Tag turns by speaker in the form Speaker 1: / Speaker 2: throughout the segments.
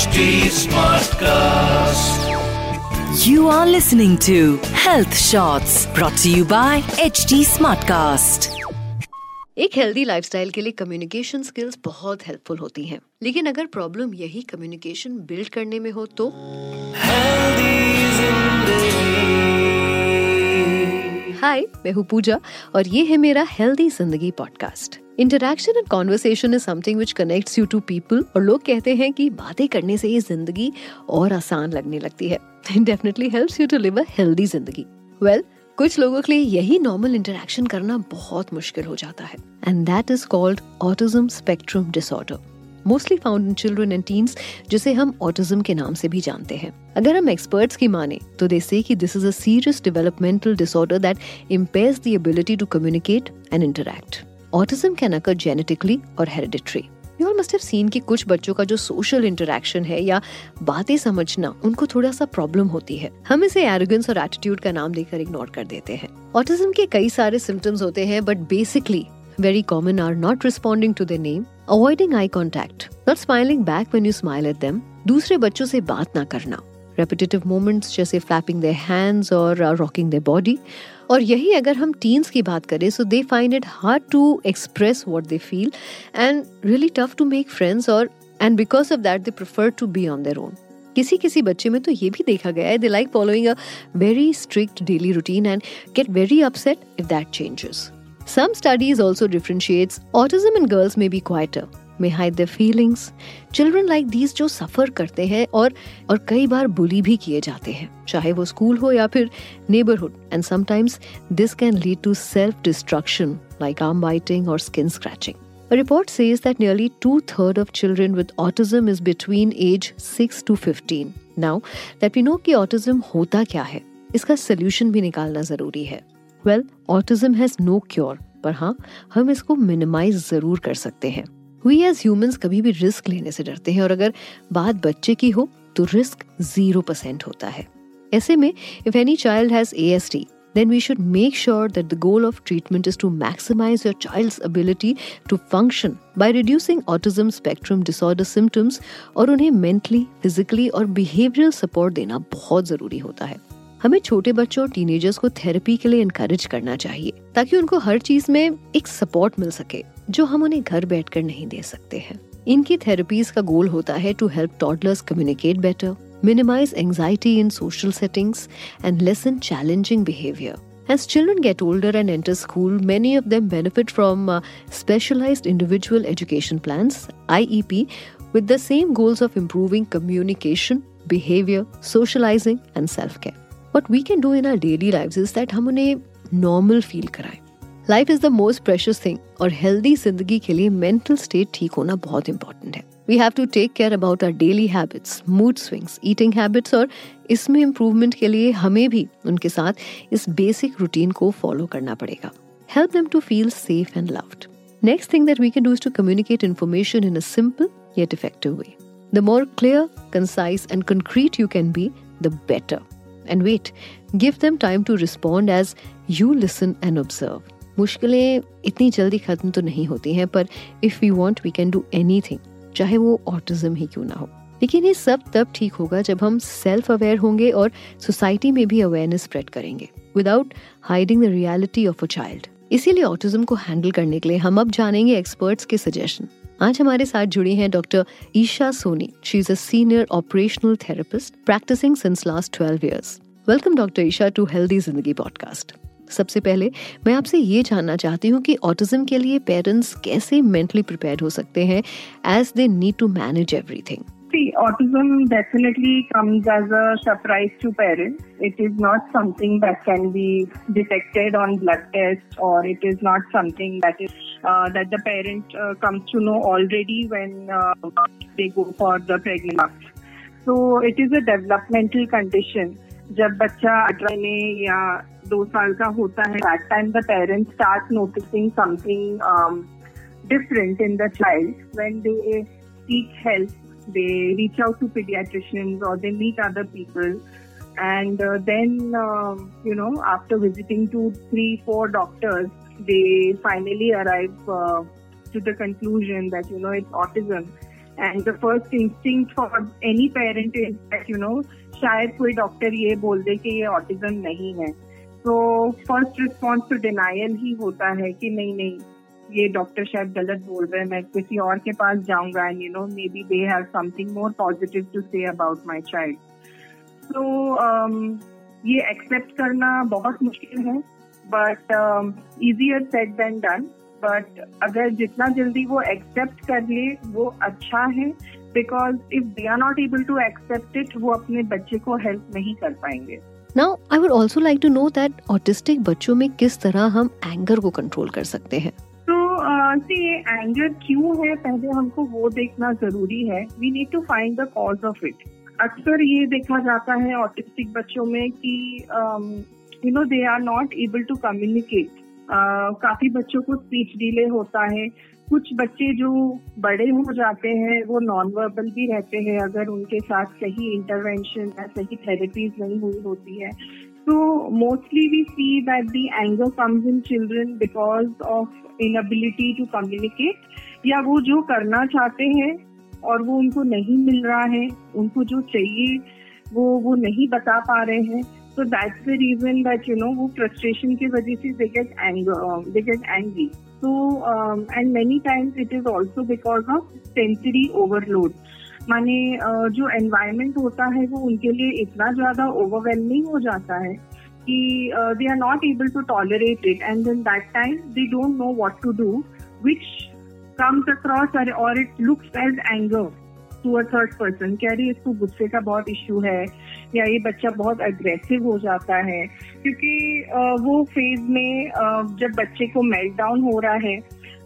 Speaker 1: HD Smartcast.
Speaker 2: You are listening to Health Shots brought to you by HD Smartcast.
Speaker 3: एक healthy lifestyle के लिए communication skills बहुत helpful होती हैं लेकिन अगर प्रॉब्लम यही कम्युनिकेशन बिल्ड करने में हो तो हाय मैं हूँ पूजा और ये है मेरा healthy Zindagi podcast interaction and conversation is something which connects you to people और लोग कहते हैं कि बातें करने से ये ज़िंदगी और आसान लगने लगती है। Definitely helps you to live a healthy zindagi. Well कुछ लोगों के लिए यही नॉर्मल इंटरेक्शन करना बहुत मुश्किल हो जाता है। And that is called autism spectrum disorder mostly found in children and teens जिसे हम ऑटिज्म के नाम से भी जानते हैं। अगर हम एक्सपर्ट्स की माने तो दे से कि this is a serious developmental disorder that impairs the ability to communicate and interact autism can occur genetically और hereditary you all must have seen कि कुछ बच्चों का जो सोशल इंटरेक्शन है या बातें समझना उनको थोड़ा सा प्रॉब्लम होती है। हम इसे एरोगेंस और एटीट्यूड का नाम देकर इग्नोर कर देते हैं। ऑटिज्म के कई सारे सिम्टम्स होते हैं but basically very common are not responding to their name, avoiding eye contact, not smiling back when you smile at them, दूसरे बच्चों से बात ना करना। Repetitive moments जैसे flapping their hands और rocking their body. और यही अगर हम टीन्स की बात करें so they find it hard to express what they feel and really tough to make friends और and because of that they prefer to be on their own किसी किसी बच्चे में तो ये भी देखा गया है they like following a very strict daily routine and get very upset if that changes Some studies also differentiates autism in girls may be quieter, may hide their feelings. Children like these जो suffer करते हैं और और कई बार बुली भी किए जाते हैं। चाहे वो स्कूल हो या फिर neighbourhood and sometimes this can lead to self destruction like arm biting और skin scratching A report says that nearly two thirds of children with autism is between age 6 to 15. Now, that we know कि autism होता क्या है, इसका solution भी निकालना ज़रूरी है। Well autism has no cure पर हाँ हम इसको मिनिमाइज ज़रूर कर सकते हैं। वी एज ह्यूमंस कभी भी रिस्क लेने से डरते हैं, और अगर बात बच्चे की हो तो रिस्क ज़ीरो परसेंट होता है। ऐसे में if any child has A S T then we should make sure that the goal of treatment is to maximise your child ability to function by reducing autism spectrum disorder symptoms और उन्हें mentally physically और behavioural support देना बहुत ज़रूरी होता है। हमें छोटे बच्चों और टीनेजर्स को थेरेपी के लिए इनकरेज करना चाहिए, ताकि उनको हर चीज़ में एक सपोर्ट मिल सके। जो हम उन्हें घर बैठकर नहीं दे सकते हैं इनकी थेरेपीज का गोल होता है to help toddlers communicate better minimize anxiety in social settings, and lessen challenging behavior. As children get older and enter school, many of them benefit from uh, specialized individual education plans, IEP, with the same goals of improving communication, behavior, socializing, and self care. What we can do in our daily lives is that हम उन्हें normal feel कराएँ life is the most precious thing और healthy ज़िंदगी के लिए mental state ठीक होना बहुत इंपॉर्टेंट है। We have to take care about our daily habits mood swings eating habits और इसमें इम्प्रूवमेंट के लिए हमें भी उनके साथ इस बेसिक रूटीन को फॉलो करना पड़ेगा। Help them to feel safe and loved next thing that we can do to communicate information in simple yet effective way the more clear concise and concrete you can be the better and wait give them time to respond as you listen and observe मुश्किलें इतनी जल्दी खत्म तो नहीं होती हैं, पर if we want we can do anything चाहे वो ऑटिज्म ही क्यों ना हो। लेकिन ये सब तब ठीक होगा जब हम सेल्फ अवेयर होंगे और सोसाइटी में भी अवेयरनेस स्प्रेड करेंगे without hiding the reality of a child इसीलिए ऑटिज्म को हैंडल करने के लिए हम अब जानेंगे एक्सपर्ट्स के सजेशन आज हमारे साथ जुड़ी हैं doctor Esha Soni. She is a senior operational therapist practising since last twelve years welcome doctor Esha to healthy Zindagi podcast सबसे पहले मैं आपसे ये जानना चाहती हूँ कि ऑटिज्म के लिए पेरेंट्स कैसे मेंटली प्रिपेयर हो सकते हैं as they need to manage everything
Speaker 4: See, autism definitely comes as a surprise to parents. It is not something that can be detected on blood tests, or it is not something that is uh, that the parent uh, comes to know already when uh, they go for the pregnancy. So it is a developmental condition. जब बच्चा अठारह या दो साल का होता है। That time the parent start noticing something different in the child when they seek help they reach out to paediatricians और they meet other people and then you know after visiting two three four doctors they finally arrive to the conclusion that you know it's autism and the first instinct for any parent is that you know शायद कोई doctor ये बोल दे कि ये autism नहीं है. तो first response to denial ही होता है कि नहीं नहीं, ये डॉक्टर शायद गलत बोल रहे हैं, मैं किसी और के पास जाऊँगा and you know maybe they have something more positive to say about my child तो ये एक्सेप्ट करना बहुत मुश्किल है but easier said than done but अगर जितना जल्दी वो एक्सेप्ट कर ले, वो अच्छा है because if they are not able to accept it वो अपने बच्चे को हेल्प नहीं कर पाएँगे।
Speaker 3: Now I would also like to know that autistic बच्चों में किस तरह हम एंगर को कंट्रोल कर सकते हैं?
Speaker 4: तो ये एंगर क्यों है? पहले हमको वो देखना ज़रूरी है। We need to find the cause of it अक्सर ये देखा जाता है ऑटिस्टिक बच्चों में कि you know they are not able to communicate काफ़ी बच्चों को स्पीच डिले होता है। कुछ बच्चे जो बड़े हो जाते हैं वो नॉन वर्बल भी रहते हैं अगर उनके साथ सही इंटरवेंशन या सही थेरेपीज नहीं हुई होती है। तो mostly we see that the anger comes in children because of inability to communicate या वो जो करना चाहते हैं और वो उनको नहीं मिल रहा है उनको जो चाहिए वो वो नहीं बता पा रहे हैं। So that's the reason that you know वो frustration की वजह से they get anger, uh, they get angry. So um, and many times it is also because of sensory overload. माने जो एनवायरमेंट होता है वो उनके लिए इतना ज़्यादा ओवरवेलमिंग हो जाता है कि they are not able to tolerate it and in that time they don't know what to do which comes across or it looks as anger to a third person कह रही इसको गुस्से का बहुत इश्यू है या ये बच्चा बहुत अग्रेसिव हो जाता है क्योंकि वो फ़ेज़ में जब बच्चे को मेल्ट डाउन हो रहा है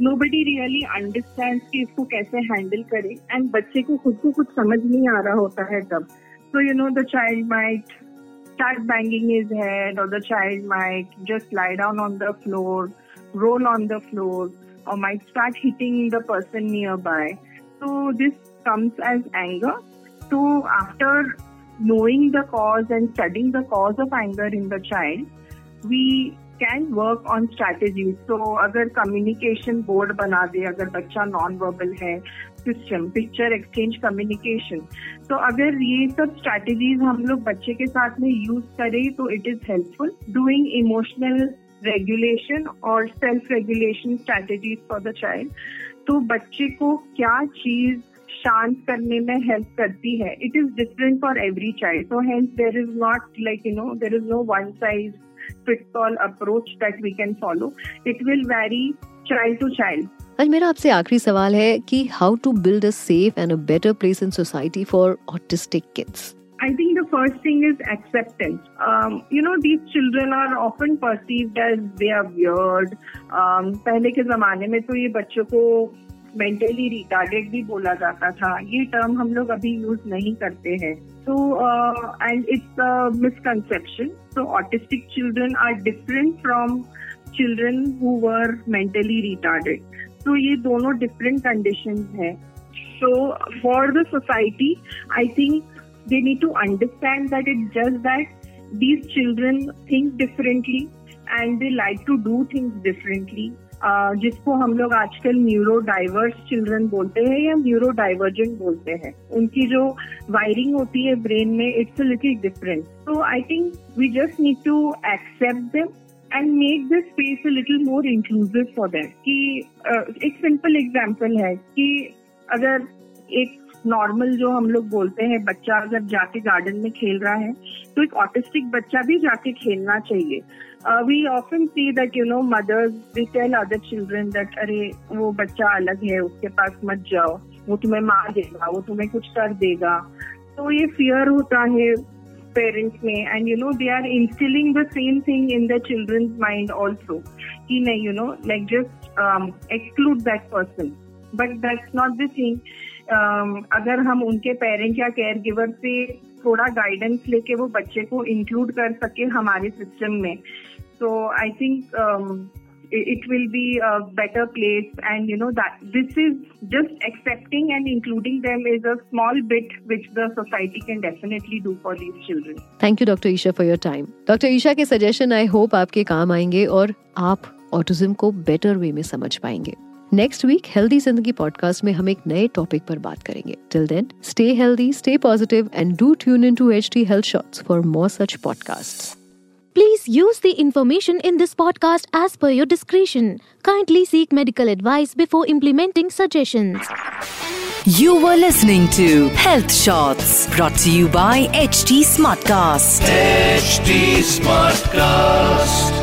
Speaker 4: नो बडी रियली अंडरस्टैंड की इसको कैसे हैंडल करें एंड बच्चे को खुद को कुछ समझ नहीं आ रहा होता है तब। So you know the child might start banging his head और the child might just lie down on the floor roll on the floor और might start hitting the person nearby तो दिस कम्स एज एंगर तो after knowing the cause and studying the cause of anger in the child, we can work on strategies. So अगर communication board बना दे अगर बच्चा non verbal है system picture exchange communication तो अगर ये सब स्ट्रैटेजीज हम लोग बच्चे के साथ में यूज़ करें तो it is helpful doing emotional regulation और self regulation strategies for the child तो बच्चे को क्या चीज़ शांत करने में हेल्प करती है. It is different for every child so health there is not like you know there is no one size fit all approach that we can follow it will vary child to child
Speaker 3: आज मेरा आपसे आखिरी सवाल है कि how to build a safe and a better place in society for autistic kids
Speaker 4: I think the first thing is acceptance. Um, you know, these children are often perceived as they are weird. Um, पहले के जमाने में तो ये बच्चों को mentally retarded भी बोला जाता था। ये टर्म हम लोग अभी यूज़ नहीं करते हैं। तो एंड इट्स मिसकंसेप्शन तो autistic children are different from children who were mentally retarded तो ये दोनों डिफरेंट कंडीशन है। So for the society I think they need to understand that it just that these children think differently and they like to do things differently. जिसको हम लोग आजकल neuro diverse children बोलते हैं या न्यूरो डाइवर्जेंट बोलते हैं, उनकी जो वायरिंग होती है ब्रेन में इट्स अ लिटिल डिफरेंट तो I think we just need to accept them and make this space a little more inclusive for them कि एक सिंपल एग्ज़ाम्पल है कि अगर एक नॉर्मल जो हम लोग बोलते हैं, बच्चा अगर जाके गार्डन में खेल रहा है तो एक ऑटिस्टिक बच्चा भी जाके खेलना चाहिए। We often see that you know mothers we tell other children that अरे, वो बच्चा अलग है, उसके पास मत जाओ। वो तुम्हें मार देगा, वो तुम्हें कुछ कर देगा। तो ये फियर होता है पेरेंट्स में and you know they are instilling the same thing in the children's mind also कि नहीं you know like just exclude that person but that's not the thing अगर हम उनके पेरेंट्स या केयर गिवर से थोड़ा गाइडेंस लेके वो बच्चे को इंक्लूड कर सके हमारे सिस्टम में। तो I think it will be a better place and you know that this is just accepting and including them is a small bit which the society can definitely do for these children
Speaker 3: thank you doctor Isha for your time doctor Isha के suggestion I hope आपके काम आएँगे और आप autism को better way में समझ पाएँगे। नेक्स्ट वीक हेल्दी ज़िंदगी पॉडकास्ट में हम एक नए टॉपिक पर बात करेंगे till then stay healthy stay positive and do tune in to H D health shorts for more such podcast
Speaker 5: Please use the information in this podcast as per your discretion. Kindly seek medical advice before implementing suggestions.
Speaker 2: You were listening to Health Shots brought to you by HT Smartcast.
Speaker 1: HT Smartcast.